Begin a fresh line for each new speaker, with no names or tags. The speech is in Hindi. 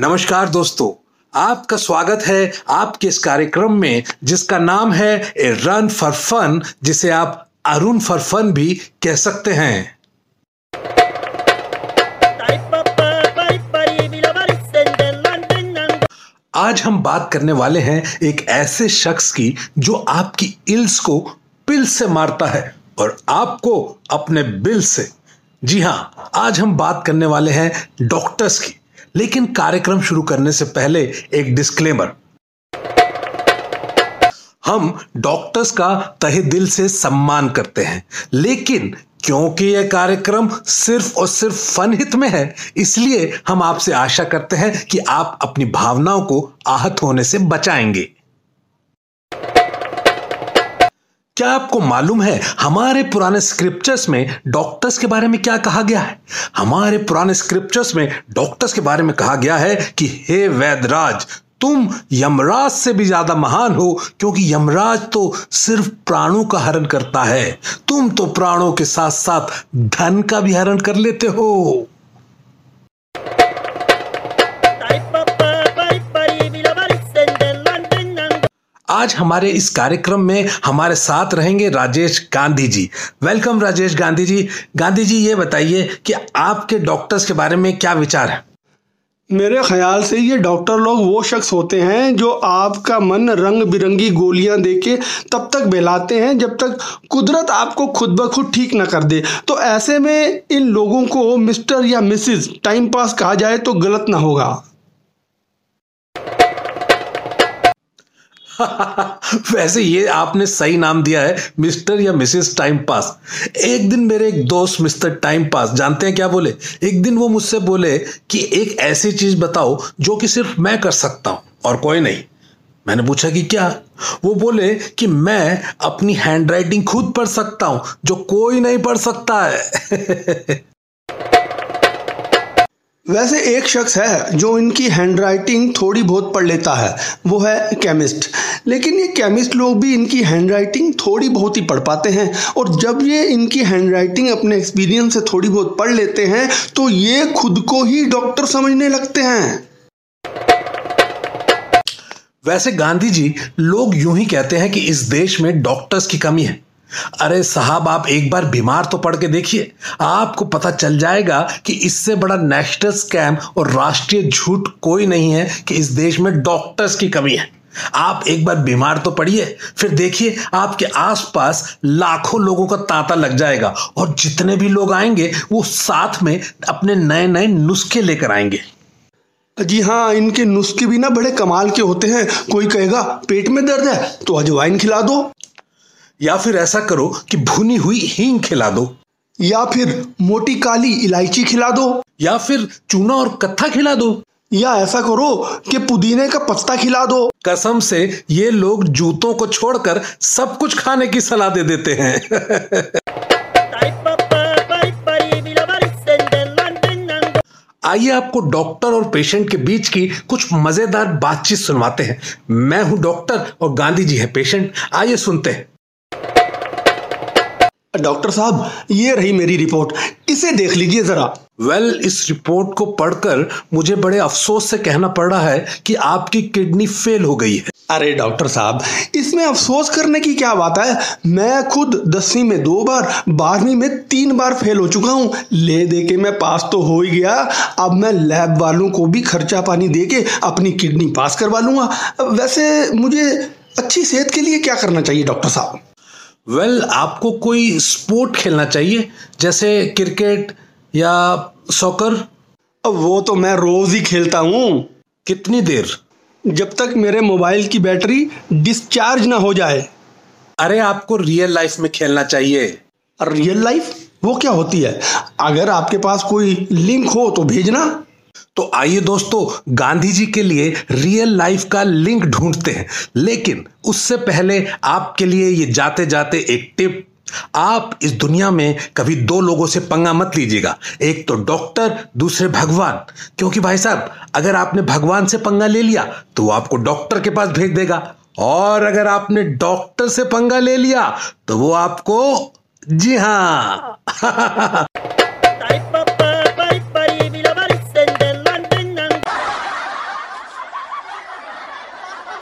नमस्कार दोस्तों, आपका स्वागत है आपके इस कार्यक्रम में, जिसका नाम है ए रन फॉर फन, जिसे आप अरुण फॉर फन भी कह सकते हैं। आज हम बात करने वाले हैं एक ऐसे शख्स की, जो आपकी इल्स को पिल से मारता है और आपको अपने बिल से। जी हाँ, आज हम बात करने वाले हैं डॉक्टर्स की। लेकिन कार्यक्रम शुरू करने से पहले एक डिस्क्लेमर हम डॉक्टर्स का तहे दिल से सम्मान करते हैं, लेकिन क्योंकि यह कार्यक्रम सिर्फ़ और सिर्फ़ फन हित में है, इसलिए हम आपसे आशा करते हैं कि आप अपनी भावनाओं को आहत होने से बचाएँगे। क्या आपको मालूम है हमारे पुराने स्क्रिप्चर्स में डॉक्टर्स के बारे में क्या कहा गया है? हमारे पुराने स्क्रिप्चर्स में डॉक्टर्स के बारे में कहा गया है कि हे वैदराज, तुम यमराज से भी ज़्यादा महान हो, क्योंकि यमराज तो सिर्फ़ प्राणों का हरण करता है। तुम तो प्राणों के साथ साथ धन का भी हरण कर लेते हो। आज हमारे इस कार्यक्रम में हमारे साथ रहेंगे राजेश गांधी जी। वेलकम राजेश गांधी जी। गांधी जी, ये बताइए कि आपके डॉक्टर्स के बारे में क्या विचार है?
मेरे ख्याल से ये डॉक्टर लोग वो शख्स होते हैं जो आपका मन रंग बिरंगी गोलियाँ देके तब तक बहलाते हैं जब तक कुदरत आपको खुद ब खुद ठीक ना कर दे। तो ऐसे में इन लोगों को मिस्टर या मिसिस टाइम पास कहा जाए तो गलत ना होगा।
वैसे ये आपने सही नाम दिया है, मिस्टर या मिसेस टाइम पास। एक दिन मेरे एक दोस्त, मिस्टर टाइम पास, जानते हैं क्या बोले? एक दिन वो मुझसे बोले कि एक ऐसी चीज़ बताओ जो कि सिर्फ़ मैं कर सकता हूँ और कोई नहीं। मैंने पूछा कि क्या? वो बोले कि मैं अपनी हैंडराइटिंग खुद पढ़ सकता हूँ, जो कोई नहीं पढ़ सकता है।
वैसे एक शख्स है जो इनकी हैंडराइटिंग थोड़ी बहुत पढ़ लेता है, वो है केमिस्ट। लेकिन ये केमिस्ट लोग भी इनकी हैंडराइटिंग थोड़ी बहुत ही पढ़ पाते हैं, और जब ये इनकी हैंडराइटिंग अपने एक्सपीरियंस से थोड़ी बहुत पढ़ लेते हैं तो ये खुद को ही डॉक्टर समझने लगते हैं।
वैसे गांधी जी लोग यूँ ही कहते हैं कि इस देश में डॉक्टर्स की कमी है। अरे साहब, आप एक बार बीमार तो पढ़ के देखिए। आपको पता चल जाएगा कि इससे बड़ा नेशनल स्कैम और राष्ट्रीय झूठ कोई नहीं है कि इस देश में डॉक्टर्स की कमी है। आप एक बार बीमार तो पड़िए, फिर देखिए आपके आसपास लाखों लोगों का तांता लग जाएगा और जितने भी लोग आएँगे, वो साथ में अपने नए नए नुस्खे लेकर आएँगे।
जी हाँ इनके नुस्खे भी ना बड़े कमाल के होते हैं। कोई कहेगा, पेट में दर्द है तो अजवाइन खिला दो।
या फिर ऐसा करो कि भुनी हुई हींग खिला दो।
या फिर मोटी काली इलायची खिला दो।
या फिर चूना और कत्था खिला दो।
या ऐसा करो कि पुदीने का पत्ता खिला दो।
कसम से ये लोग जूतों को छोड़कर सब कुछ खाने की सलाह दे देते हैं। आइए आपको डॉक्टर और पेशेंट के बीच की कुछ मज़ेदार बातचीत सुनवाते हैं। मैं हूँ डॉक्टर और गांधी जी हैं पेशेंट। आइए सुनते हैं।
डॉक्टर साहब ये रही मेरी रिपोर्ट। इसे देख लीजिए जरा।
वेल well, इस रिपोर्ट को पढ़कर मुझे बड़े अफसोस से कहना पड़ रहा है कि आपकी किडनी फेल हो गई है।
अरे डॉक्टर साहब इसमें अफसोस करने की क्या बात है? मैं खुद दसवीं में दो बार बारहवीं में तीन बार फेल हो चुका हूँ। ले दे के मैं पास तो हो ही गया। अब मैं लैब वालों को भी खर्चा पानी दे के अपनी किडनी पास करवा लूँगा। वैसे मुझे अच्छी सेहत के लिए क्या करना चाहिए डॉक्टर साहब?
वेल well, आपको कोई स्पोर्ट खेलना चाहिए जैसे क्रिकेट या सॉकर
अब वो तो मैं रोज ही खेलता हूँ।
कितनी देर?
जब तक मेरे मोबाइल की बैटरी डिस्चार्ज ना हो जाए।
अरे आपको रियल लाइफ में खेलना चाहिए।
रियल लाइफ वो क्या होती है? अगर आपके पास कोई लिंक हो तो भेजना।
तो आइए दोस्तों गांधी जी के लिए रियल लाइफ का लिंक ढूंढते हैं। लेकिन उससे पहले आपके लिए ये जाते जाते एक टिप आप इस दुनिया में कभी दो लोगों से पंगा मत लीजिएगा। एक तो डॉक्टर दूसरे भगवान। क्योंकि भाई साहब, अगर आपने भगवान से पंगा ले लिया तो वो आपको डॉक्टर के पास भेज देगा। और अगर आपने डॉक्टर से पंगा ले लिया तो वो आपको जी हाँ।